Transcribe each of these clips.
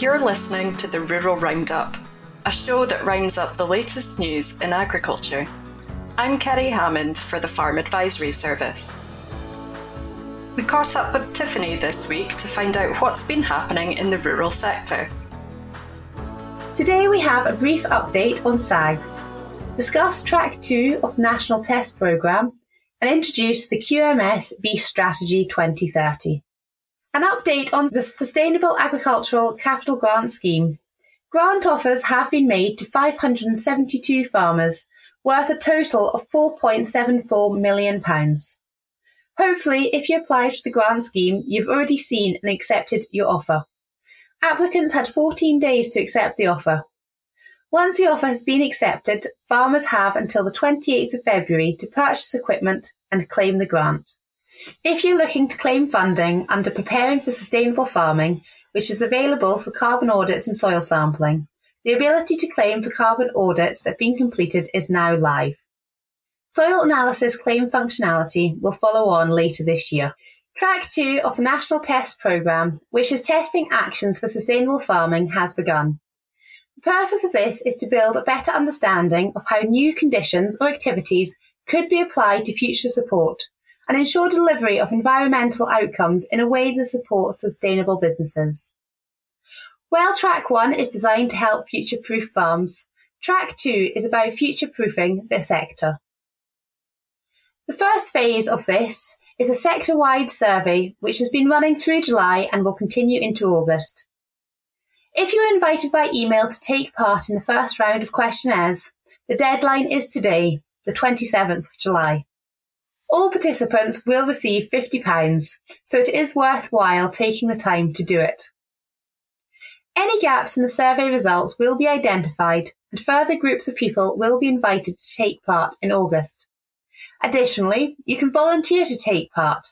You're listening to the Rural Roundup, a show that rounds up the latest news in agriculture. I'm Kerry Hammond for the Farm Advisory Service. We caught up with Tiffany this week to find out what's been happening in the rural sector. Today we have a brief update on SAGs, discuss track 2 of the National Test Programme, and introduce the QMS Beef Strategy 2030. An update on the Sustainable Agricultural Capital Grant Scheme. Grant offers have been made to 572 farmers, worth a total of £4.74 million. Hopefully, if you applied for the grant scheme, you've already seen and accepted your offer. Applicants had 14 days to accept the offer. Once the offer has been accepted, farmers have until the 28th of February to purchase equipment and claim the grant. If you're looking to claim funding under Preparing for Sustainable Farming, which is available for carbon audits and soil sampling, the ability to claim for carbon audits that have been completed is now live. Soil analysis claim functionality will follow on later this year. Track 2 of the National Test Programme, which is testing actions for sustainable farming, has begun. The purpose of this is to build a better understanding of how new conditions or activities could be applied to future support and ensure delivery of environmental outcomes in a way that supports sustainable businesses. While Track 1 is designed to help future-proof farms, Track 2 is about future-proofing the sector. The first phase of this is a sector-wide survey which has been running through July and will continue into August. If you are invited by email to take part in the first round of questionnaires, the deadline is today, the 27th of July. All participants will receive £50, so it is worthwhile taking the time to do it. Any gaps in the survey results will be identified and further groups of people will be invited to take part in August. Additionally, you can volunteer to take part.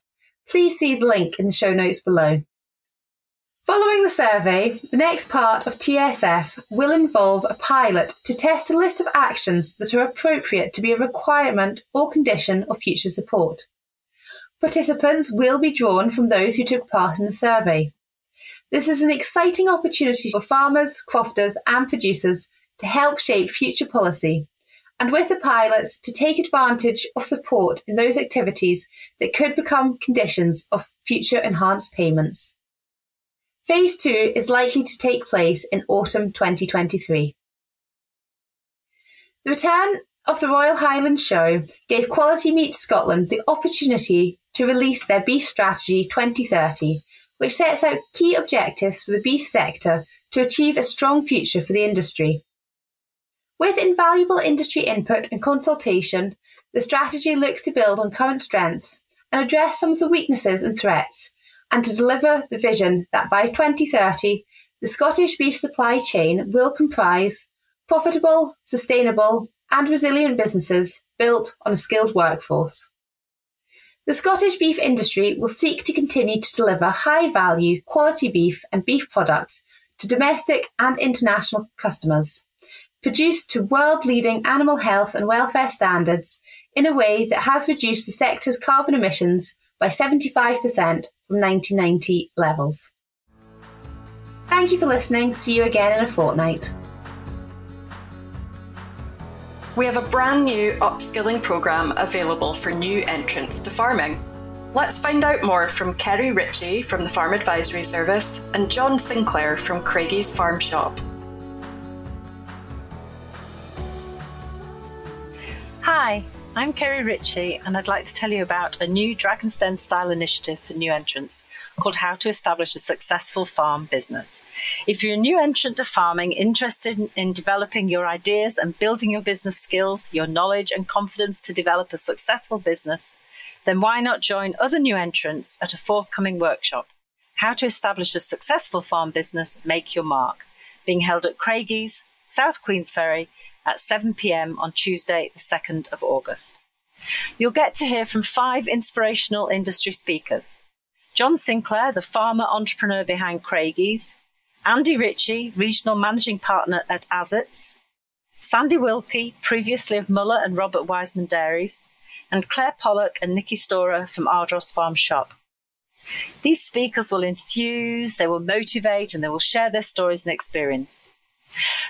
Please see the link in the show notes below. Following the survey, the next part of TSF will involve a pilot to test a list of actions that are appropriate to be a requirement or condition of future support. Participants will be drawn from those who took part in the survey. This is an exciting opportunity for farmers, crofters, and producers to help shape future policy, and with the pilots to take advantage of support in those activities that could become conditions of future enhanced payments. Phase two is likely to take place in autumn 2023. The return of the Royal Highland Show gave Quality Meat Scotland the opportunity to release their Beef Strategy 2030, which sets out key objectives for the beef sector to achieve a strong future for the industry. With invaluable industry input and consultation, the strategy looks to build on current strengths and address some of the weaknesses and threats and to deliver the vision that by 2030, the Scottish beef supply chain will comprise profitable, sustainable, and resilient businesses built on a skilled workforce. The Scottish beef industry will seek to continue to deliver high value, quality beef and beef products to domestic and international customers, produced to world leading animal health and welfare standards in a way that has reduced the sector's carbon emissions by 75% from 1990 levels. Thank you for listening. See you again in a fortnight. We have a brand new upskilling programme available for new entrants to farming. Let's find out more from Kerry Ritchie from the Farm Advisory Service and John Sinclair from Craigie's Farm Shop. Hi, I'm Kerry Ritchie, and I'd like to tell you about a new Dragon's Den style initiative for new entrants called How to Establish a Successful Farm Business. If you're a new entrant to farming, interested in, in developing your ideas and building your business skills, your knowledge, and confidence to develop a successful business, then why not join other new entrants at a forthcoming workshop? How to Establish a Successful Farm Business Make Your Mark, being held at Craigie's, South Queensferry, at 7 pm on Tuesday, the 2nd of August. You'll get to hear from five inspirational industry speakers John Sinclair, the farmer entrepreneur behind Craigie's, Andy Ritchie, regional managing partner at Azets, Sandy Wilkie, previously of Muller and Robert Wiseman Dairies, and Claire Pollock and Nikki Storer from Ardross Farm Shop. These speakers will enthuse, they will motivate, and they will share their stories and experience.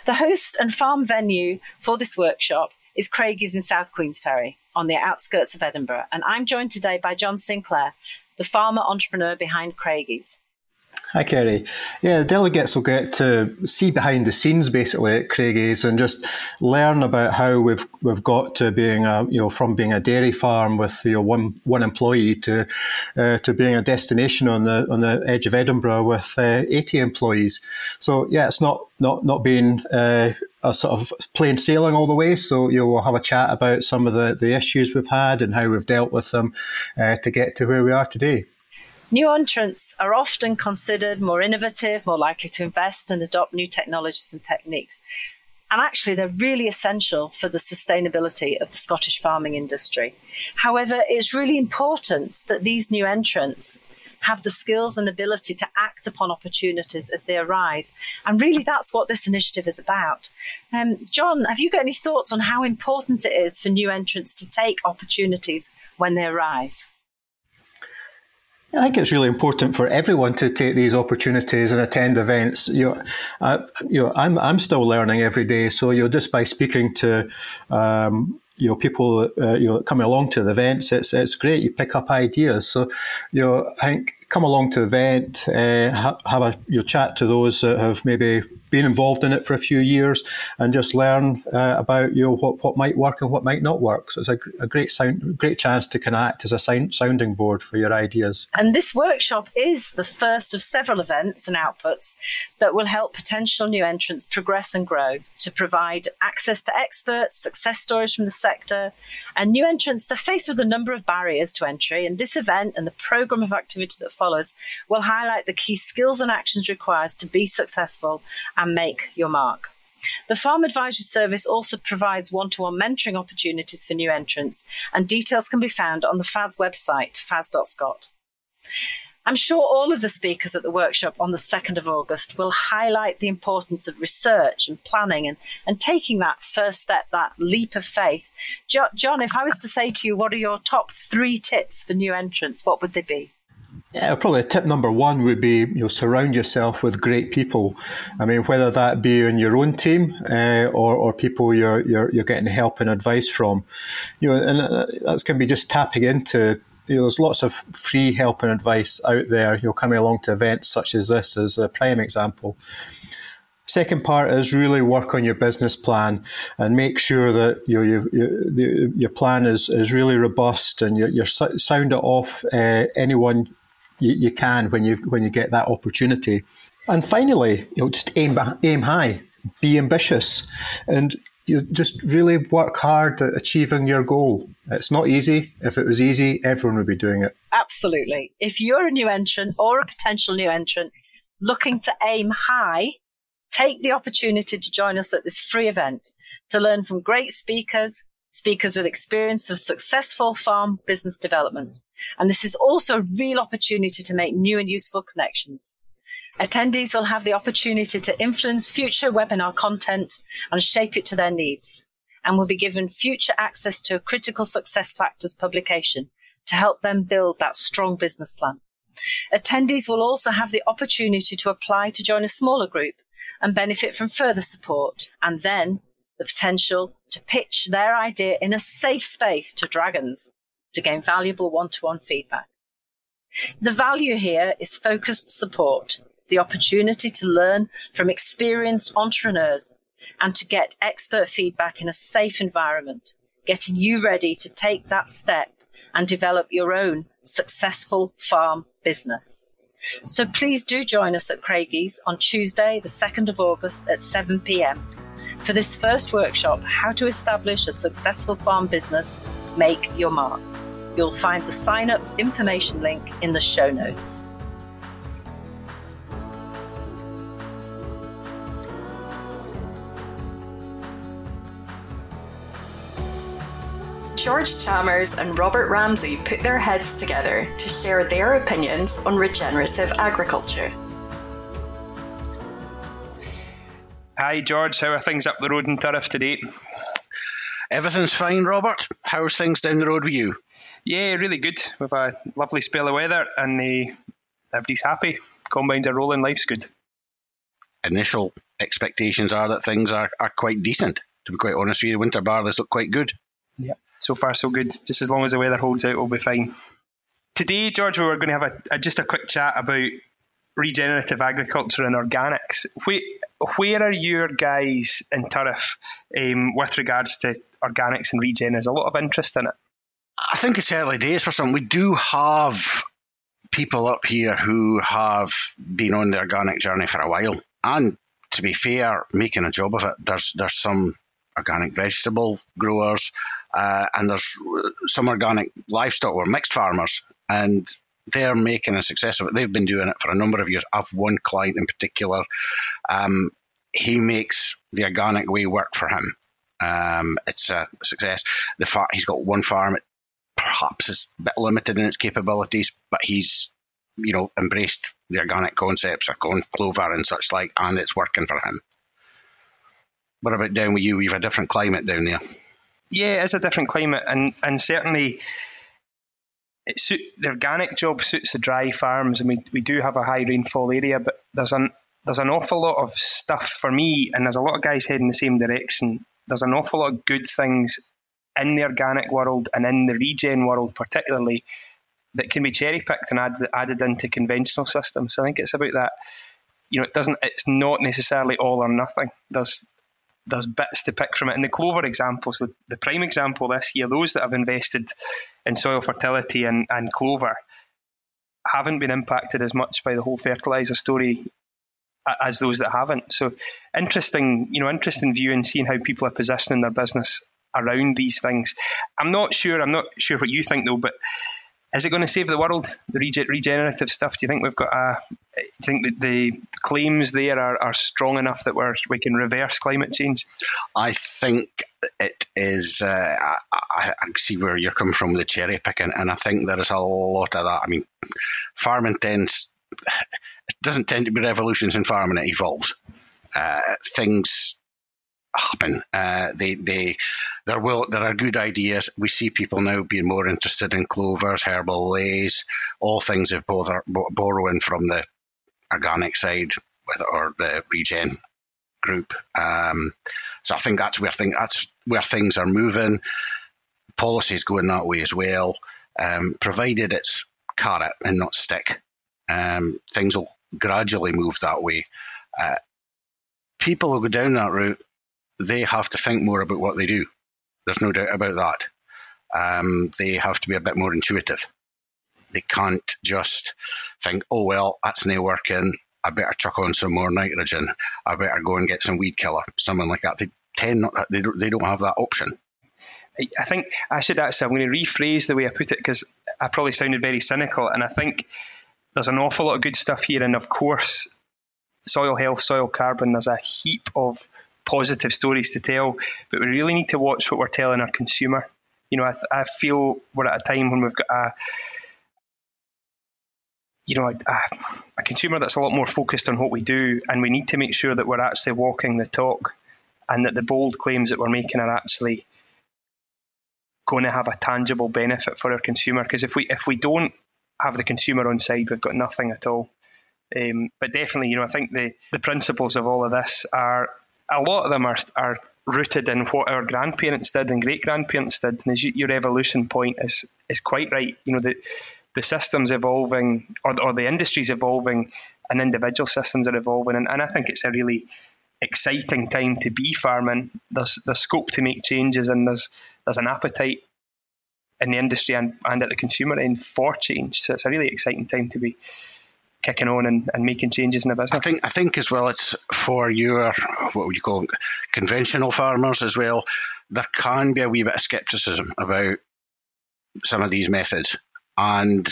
The host and farm venue for this workshop is Craigie's in South Queensferry on the outskirts of Edinburgh. And I'm joined today by John Sinclair, the farmer entrepreneur behind Craigie's. Hi, Kerry. Yeah, the delegates will get to see behind the scenes basically at Craigie's and just learn about how we've we've got to being a you know from being a dairy farm with you know one one employee to uh, to being a destination on the on the edge of Edinburgh with uh, eighty employees. So yeah, it's not not not being uh, a sort of plain sailing all the way. So you know, we'll have a chat about some of the the issues we've had and how we've dealt with them uh, to get to where we are today. New entrants are often considered more innovative, more likely to invest and adopt new technologies and techniques. And actually, they're really essential for the sustainability of the Scottish farming industry. However, it's really important that these new entrants have the skills and ability to act upon opportunities as they arise. And really, that's what this initiative is about. Um, John, have you got any thoughts on how important it is for new entrants to take opportunities when they arise? I think it's really important for everyone to take these opportunities and attend events. You know, I, you know, I'm I'm still learning every day. So you know, just by speaking to um, you know people uh, you know coming along to the events, it's it's great. You pick up ideas. So you know, I think come along to the event, uh, ha- have a your chat to those that have maybe been involved in it for a few years, and just learn uh, about you know what, what might work and what might not work. So it's a, a great sound, great chance to connect as a sound, sounding board for your ideas. And this workshop is the first of several events and outputs that will help potential new entrants progress and grow to provide access to experts, success stories from the sector, and new entrants that faced with a number of barriers to entry. And this event and the program of activity that follows will highlight the key skills and actions required to be successful and make your mark. The Farm Advisory Service also provides one to one mentoring opportunities for new entrants, and details can be found on the FAS website, fas.scot. I'm sure all of the speakers at the workshop on the 2nd of August will highlight the importance of research and planning and, and taking that first step, that leap of faith. John, if I was to say to you, what are your top three tips for new entrants, what would they be? Yeah, probably tip number one would be you know surround yourself with great people. I mean, whether that be in your own team uh, or, or people you're, you're you're getting help and advice from, you know, and uh, that can be just tapping into. You know, there's lots of free help and advice out there. You know, coming along to events such as this is a prime example. Second part is really work on your business plan and make sure that you you, your plan is, is really robust and you're, you sound it off uh, anyone you, you can when you when you get that opportunity. And finally, you know, just aim aim high, be ambitious, and you just really work hard at achieving your goal. It's not easy. If it was easy, everyone would be doing it. Absolutely. If you're a new entrant or a potential new entrant looking to aim high, take the opportunity to join us at this free event to learn from great speakers, speakers with experience of successful farm business development. And this is also a real opportunity to make new and useful connections. Attendees will have the opportunity to influence future webinar content and shape it to their needs, and will be given future access to a critical success factors publication to help them build that strong business plan. Attendees will also have the opportunity to apply to join a smaller group and benefit from further support, and then the potential to pitch their idea in a safe space to dragons to gain valuable one to one feedback. The value here is focused support, the opportunity to learn from experienced entrepreneurs and to get expert feedback in a safe environment, getting you ready to take that step and develop your own successful farm business. So please do join us at Craigie's on Tuesday, the 2nd of August at 7 pm for this first workshop, How to Establish a Successful Farm Business, Make Your Mark. You'll find the sign up information link in the show notes. George Chalmers and Robert Ramsay put their heads together to share their opinions on regenerative agriculture. Hi, George. How are things up the road in Turriff today? Everything's fine, Robert. How's things down the road with you? Yeah, really good. We've a lovely spell of weather, and uh, everybody's happy. Combines are rolling, life's good. Initial expectations are that things are, are quite decent. To be quite honest with you, The winter barley's look quite good. Yeah, so far so good. Just as long as the weather holds out, we'll be fine. Today, George, we were going to have a, a just a quick chat about regenerative agriculture and organics. Where, where are your guys in Turriff um, with regards to organics and regen? There's a lot of interest in it. I think it's early days for some. We do have people up here who have been on the organic journey for a while, and to be fair, making a job of it. There's there's some organic vegetable growers, uh, and there's some organic livestock or mixed farmers, and they're making a success of it. They've been doing it for a number of years. I've one client in particular. Um, he makes the organic way work for him. Um, it's a success. The far, he's got one farm. It perhaps is a bit limited in its capabilities, but he's you know embraced the organic concepts of corn clover and such like, and it's working for him. What about down with you? We've a different climate down there. Yeah, it's a different climate, and and certainly. It suit, the organic job suits the dry farms, and we, we do have a high rainfall area, but there's an there's an awful lot of stuff for me, and there's a lot of guys heading the same direction. There's an awful lot of good things in the organic world and in the regen world, particularly, that can be cherry picked and added, added into conventional systems. I think it's about that. You know, it doesn't. It's not necessarily all or nothing. There's there's bits to pick from it. And the clover examples, the, the prime example this year, those that have invested in soil fertility and, and clover haven't been impacted as much by the whole fertilizer story as those that haven't. So interesting, you know, interesting view and seeing how people are positioning their business around these things. I'm not sure. I'm not sure what you think though, but is it going to save the world? The regenerative stuff. Do you think we've got a? Do you think that the claims there are, are strong enough that we're we can reverse climate change? I think it is. Uh, I, I, see where you're coming from with the cherry picking, and I think there is a lot of that. I mean, farming tends it doesn't tend to be revolutions in farming; it evolves. Uh, things happen. Uh, they they there will there are good ideas. We see people now being more interested in clovers, herbal leys, all things of both are borrowing from the organic side or the regen group. Um, so I think that's where thing that's where things are moving. Policies going that way as well, um, provided it's carrot and not stick. Um, things will gradually move that way. Uh, people who go down that route they have to think more about what they do. There's no doubt about that. Um, they have to be a bit more intuitive. They can't just think, oh, well, that's not working. I better chuck on some more nitrogen. I better go and get some weed killer, something like that. They tend not, they don't, they don't have that option. I think I should actually, I'm going to rephrase the way I put it because I probably sounded very cynical. And I think there's an awful lot of good stuff here. And of course, soil health, soil carbon, there's a heap of positive stories to tell, but we really need to watch what we're telling our consumer. You know, I, I feel we're at a time when we've got a you know, a, a, consumer that's a lot more focused on what we do, and we need to make sure that we're actually walking the talk, and that the bold claims that we're making are actually going to have a tangible benefit for our consumer. Because if we if we don't have the consumer on side, we've got nothing at all. Um, but definitely, you know, I think the the principles of all of this are a lot of them are are rooted in what our grandparents did and great grandparents did. And you, your evolution point is is quite right. You know the the systems evolving or, or the industry's evolving and individual systems are evolving. And, and I think it's a really exciting time to be farming. There's the scope to make changes and there's there's an appetite in the industry and, and at the consumer end for change. So it's a really exciting time to be kicking on and, and making changes in the business. I think I think as well it's for your what would you call conventional farmers as well. There can be a wee bit of skepticism about some of these methods, and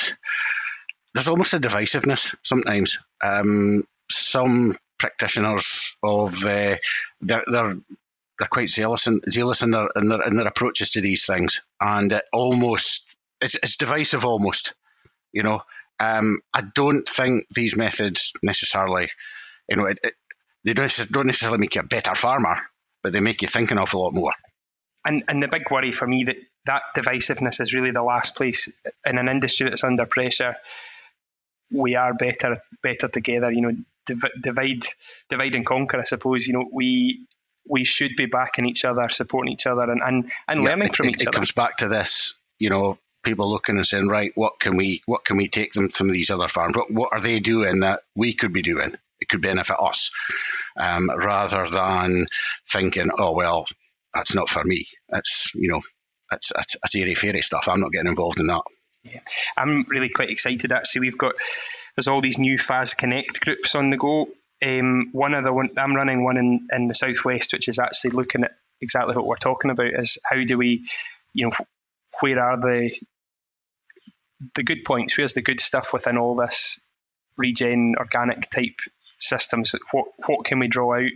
there's almost a divisiveness sometimes. Um, some practitioners of uh, they're, they're they're quite zealous and zealous in their, in their in their approaches to these things, and it almost it's, it's divisive almost. You know, um, I don't think these methods necessarily, you know, it, it, they don't, don't necessarily make you a better farmer, but they make you think an awful lot more. And and the big worry for me that that divisiveness is really the last place in an industry that's under pressure we are better better together. You know, divide divide and conquer. I suppose you know we we should be backing each other, supporting each other, and and, and yeah, learning it, from it, each it other. It comes back to this, you know, people looking and saying, right, what can we what can we take them of these other farms? What what are they doing that we could be doing? It could benefit us, um, rather than thinking, oh well, that's not for me. That's you know, that's that's, that's airy fairy stuff. I'm not getting involved in that. Yeah. I'm really quite excited actually. We've got there's all these new FAS Connect groups on the go. Um, one of the one I'm running one in, in the southwest, which is actually looking at exactly what we're talking about is how do we, you know, where are the the good points? Where's the good stuff within all this regen organic type systems? What what can we draw out?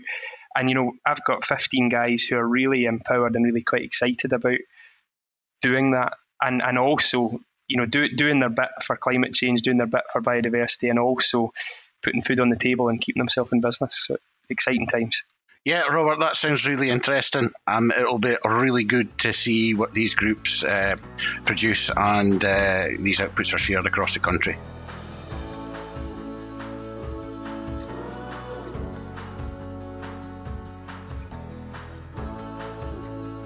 And you know, I've got 15 guys who are really empowered and really quite excited about doing that, and and also you know do, doing their bit for climate change, doing their bit for biodiversity, and also putting food on the table and keeping themselves in business. So exciting times. Yeah, Robert, that sounds really interesting. Um, it'll be really good to see what these groups uh, produce and uh, these outputs are shared across the country.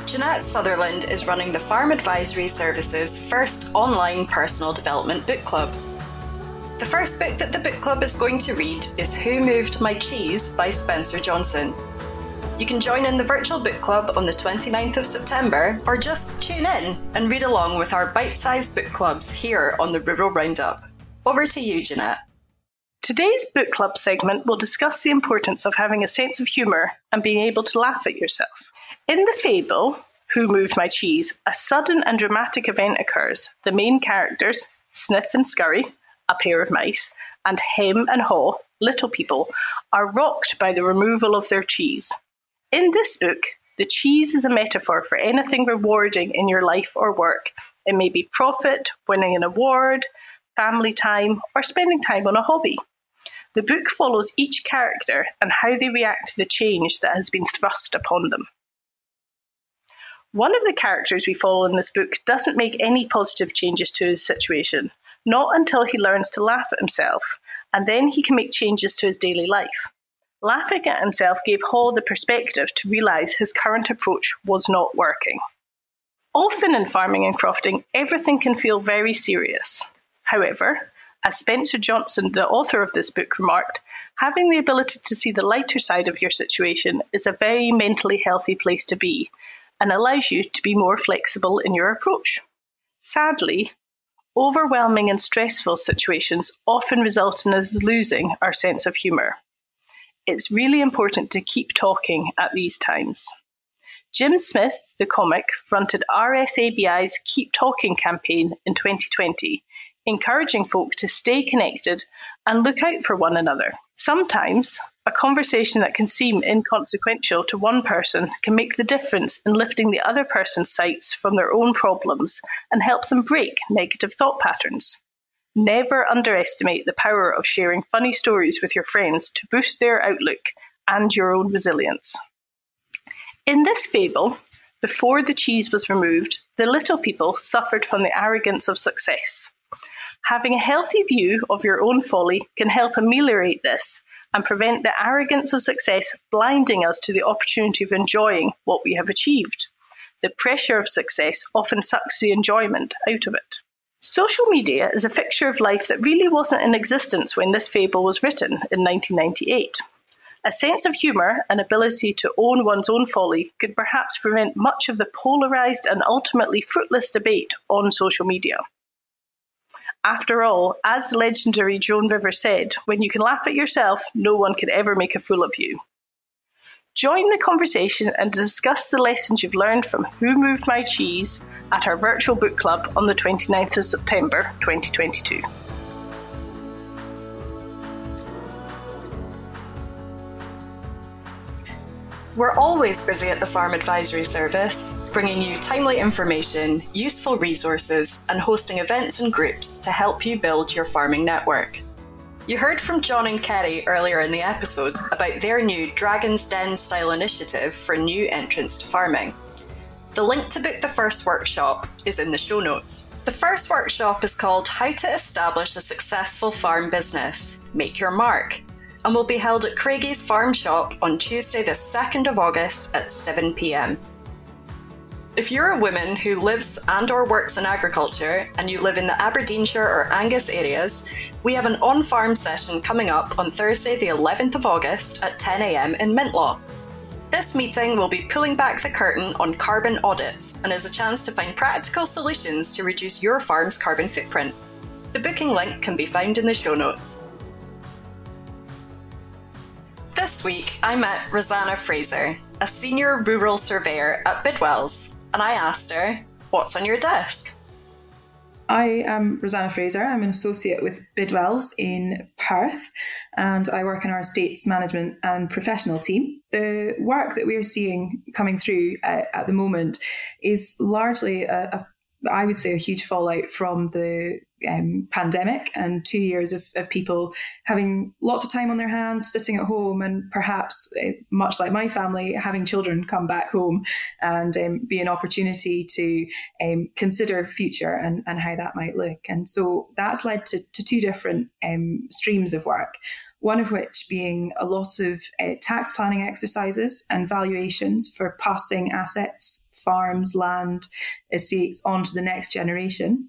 Janette Sutherland is running the Farm Advisory Service's first online personal development book club. The first book that the book club is going to read is Who Moved My Cheese by Spencer Johnson. You can join in the virtual book club on the 29th of September or just tune in and read along with our bite sized book clubs here on the Rural Roundup. Over to you, Janette. Today's book club segment will discuss the importance of having a sense of humour and being able to laugh at yourself. In the fable, Who Moved My Cheese, a sudden and dramatic event occurs. The main characters, Sniff and Scurry, a pair of mice, and Hem and Haw, little people, are rocked by the removal of their cheese. In this book, the cheese is a metaphor for anything rewarding in your life or work. It may be profit, winning an award, family time, or spending time on a hobby. The book follows each character and how they react to the change that has been thrust upon them. One of the characters we follow in this book doesn't make any positive changes to his situation, not until he learns to laugh at himself, and then he can make changes to his daily life. Laughing at himself gave Haw the perspective to realise his current approach was not working. Often in farming and crofting, everything can feel very serious. However, as Spencer Johnson, the author of this book, remarked, having the ability to see the lighter side of your situation is a very mentally healthy place to be and allows you to be more flexible in your approach. Sadly, overwhelming and stressful situations often result in us losing our sense of humour. It's really important to keep talking at these times. Jim Smith, the comic, fronted RSABI's Keep Talking campaign in 2020, encouraging folk to stay connected and look out for one another. Sometimes, a conversation that can seem inconsequential to one person can make the difference in lifting the other person's sights from their own problems and help them break negative thought patterns. Never underestimate the power of sharing funny stories with your friends to boost their outlook and your own resilience. In this fable, before the cheese was removed, the little people suffered from the arrogance of success. Having a healthy view of your own folly can help ameliorate this and prevent the arrogance of success blinding us to the opportunity of enjoying what we have achieved. The pressure of success often sucks the enjoyment out of it. Social media is a fixture of life that really wasn't in existence when this fable was written in 1998. A sense of humour and ability to own one's own folly could perhaps prevent much of the polarised and ultimately fruitless debate on social media. After all, as the legendary Joan Rivers said, when you can laugh at yourself, no one can ever make a fool of you. Join the conversation and discuss the lessons you've learned from Who Moved My Cheese at our virtual book club on the 29th of September 2022. We're always busy at the Farm Advisory Service, bringing you timely information, useful resources, and hosting events and groups to help you build your farming network. You heard from John and Kerry earlier in the episode about their new Dragon's Den style initiative for new entrants to farming. The link to book the first workshop is in the show notes. The first workshop is called How to Establish a Successful Farm Business Make Your Mark and will be held at Craigie's Farm Shop on Tuesday, the 2nd of August at 7 pm. If you're a woman who lives and or works in agriculture and you live in the Aberdeenshire or Angus areas, we have an on-farm session coming up on Thursday the 11th of August at 10am in Mintlaw. This meeting will be pulling back the curtain on carbon audits and is a chance to find practical solutions to reduce your farm's carbon footprint. The booking link can be found in the show notes. This week, I met Rosanna Fraser, a senior rural surveyor at Bidwells, and I asked her, What's on your desk? I am Rosanna Fraser. I'm an associate with Bidwells in Perth, and I work in our estates management and professional team. The work that we're seeing coming through uh, at the moment is largely a, a I would say a huge fallout from the um, pandemic and two years of, of, people having lots of time on their hands, sitting at home, and perhaps, uh, much like my family, having children come back home and um, be an opportunity to um, consider future and, and how that might look. And so that's led to, to two different um, streams of work one of which being a lot of uh, tax planning exercises and valuations for passing assets farms, land, estates on to the next generation.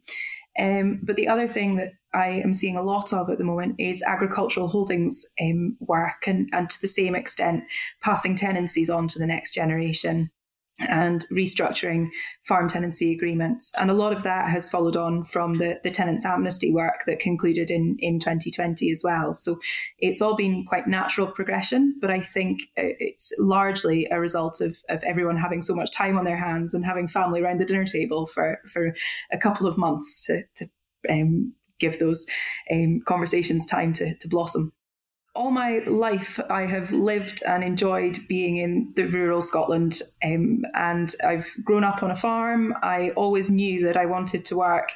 Um, but the other thing that I am seeing a lot of at the moment is agricultural holdings um, work, and, and to the same extent, passing tenancies on to the next generation and restructuring farm tenancy agreements. And a lot of that has followed on from the, the tenants amnesty work that concluded in, in 2020 as well. So it's all been quite natural progression, but I think it's largely a result of, of everyone having so much time on their hands and having family around the dinner table for, for a couple of months to, to um, give those um, conversations time to, to blossom all my life, I have lived and enjoyed being in the rural Scotland, um, and I've grown up on a farm. I always knew that I wanted to work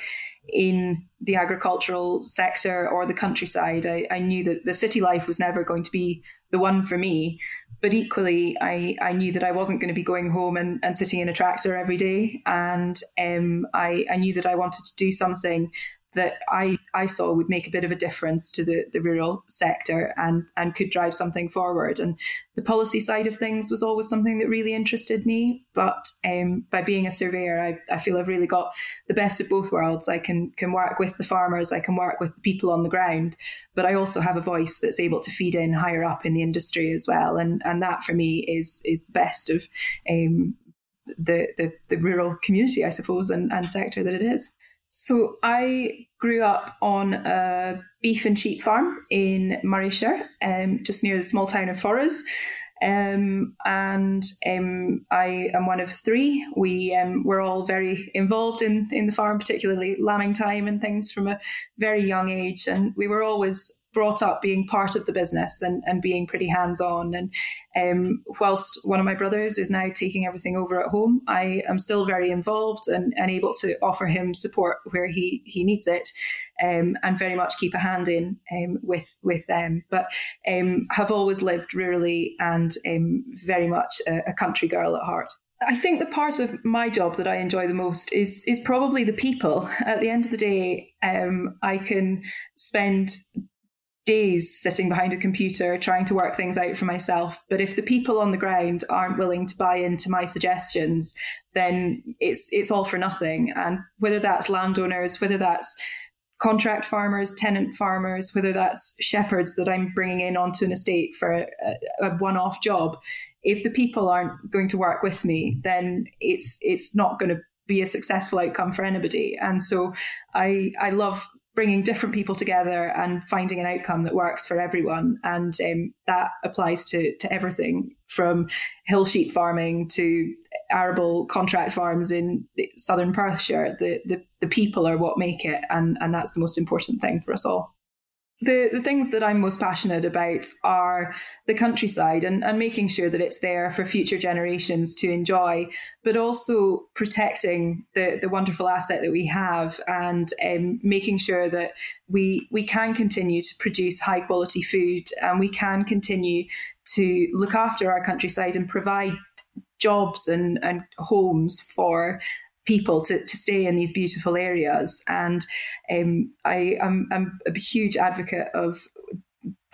in the agricultural sector or the countryside. I, I, knew that the city life was never going to be the one for me. But equally, I, I knew that I wasn't going to be going home and, and sitting in a tractor every day. And um, I, I knew that I wanted to do something that I, I saw would make a bit of a difference to the, the rural sector and, and could drive something forward. And the policy side of things was always something that really interested me. But um, by being a surveyor, I, I feel I've really got the best of both worlds. I can, can work with the farmers, I can work with the people on the ground, but I also have a voice that's able to feed in higher up in the industry as well. And, and that for me is, is the best of um, the, the, the rural community, I suppose, and, and sector that it is. So I grew up on a beef and sheep farm in Morayshire, um, just near the small town of Forres. Um, and um, I am one of three. We um, were all very involved in, in the farm, particularly lambing time and things from a very young age. And we were always brought up being part of the business and, and being pretty hands on. And um, whilst one of my brothers is now taking everything over at home, I am still very involved and, and able to offer him support where he, he needs it um, and very much keep a hand in um, with, with them. But um, have always lived rurally and um, very much a, a country girl at heart. I think the part of my job that I enjoy the most is is probably the people. At the end of the day, um, I can spend days sitting behind a computer trying to work things out for myself. But if the people on the ground aren't willing to buy into my suggestions, then it's it's all for nothing. And whether that's landowners, whether that's contract farmers, tenant farmers, whether that's shepherds that I'm bringing in onto an estate for a, a one-off job, if the people aren't going to work with me, then it's it's not going to be a successful outcome for anybody. And so I I love bringing different people together and finding an outcome that works for everyone. And um, that applies to, to everything from hill sheep farming to arable contract farms in southern Perthshire. The, the, the people are what make it, and, and that's the most important thing for us all the, the things that I'm most passionate about are the countryside and, and making sure that it's there for future generations to enjoy, but also protecting the, the wonderful asset that we have and um, making sure that we we can continue to produce high quality food and we can continue to look after our countryside and provide jobs and, and homes for people to, to stay in these beautiful areas. And um, I, am I'm, I'm a huge advocate of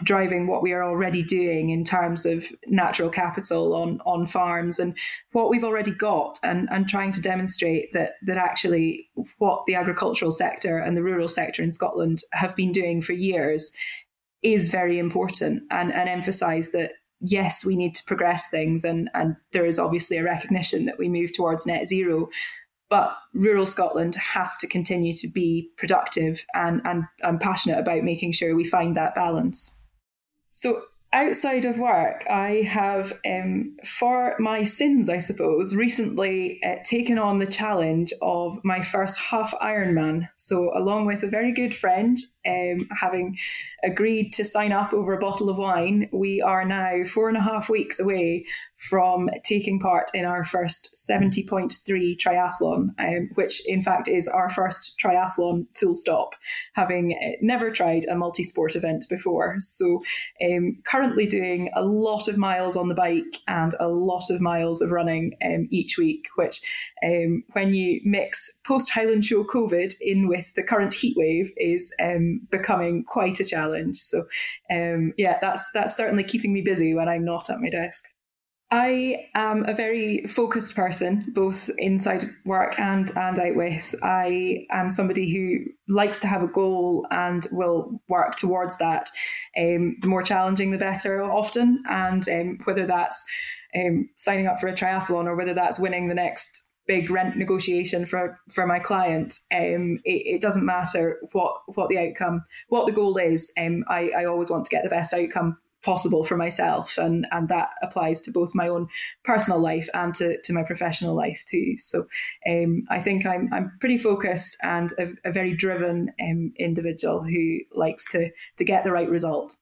driving what we are already doing in terms of natural capital on on farms and what we've already got and and trying to demonstrate that that actually what the agricultural sector and the rural sector in Scotland have been doing for years is very important and and emphasize that yes we need to progress things and and there is obviously a recognition that we move towards net zero but rural Scotland has to continue to be productive and, and I'm passionate about making sure we find that balance. So outside of work, I have, um, for my sins, I suppose, recently uh, taken on the challenge of my first half Ironman. So, along with a very good friend, um, having agreed to sign up over a bottle of wine, we are now four and a half weeks away from taking part in our first 70.3 triathlon, um, which in fact is our first triathlon full stop, having uh, never tried a multi sport event before. So, um, currently doing a lot of miles on the bike and a lot of miles of running um, each week, which, um, when you mix post Highland Show COVID in with the current heat wave, is um, becoming quite a challenge. So, um, yeah, that's, that's certainly keeping me busy when I'm not at my desk. I am a very focused person, both inside work and and out with. I am somebody who likes to have a goal and will work towards that. Um, the more challenging, the better, often. And um, whether that's um, signing up for a triathlon or whether that's winning the next big rent negotiation for for my client um it, it, doesn't matter what what the outcome what the goal is um I, I always want to get the best outcome possible for myself and and that applies to both my own personal life and to, to my professional life too. So um, I think I'm, I'm pretty focused and a, a very driven um, individual who likes to to get the right result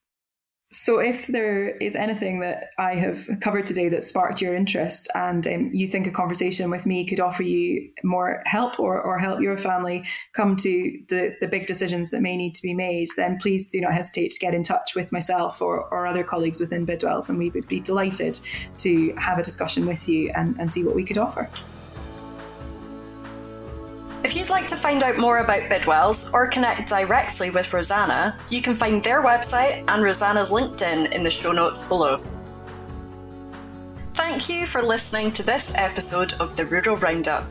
so, if there is anything that I have covered today that sparked your interest and um, you think a conversation with me could offer you more help or, or help your family come to the, the big decisions that may need to be made, then please do not hesitate to get in touch with myself or, or other colleagues within Bidwells, and we would be delighted to have a discussion with you and, and see what we could offer. If you'd like to find out more about Bidwells or connect directly with Rosanna, you can find their website and Rosanna's LinkedIn in the show notes below. Thank you for listening to this episode of the Rural Roundup.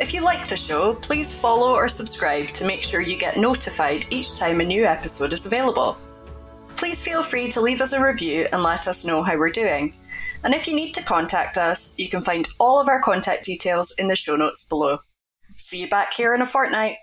If you like the show, please follow or subscribe to make sure you get notified each time a new episode is available. Please feel free to leave us a review and let us know how we're doing. And if you need to contact us, you can find all of our contact details in the show notes below. See you back here in a fortnight.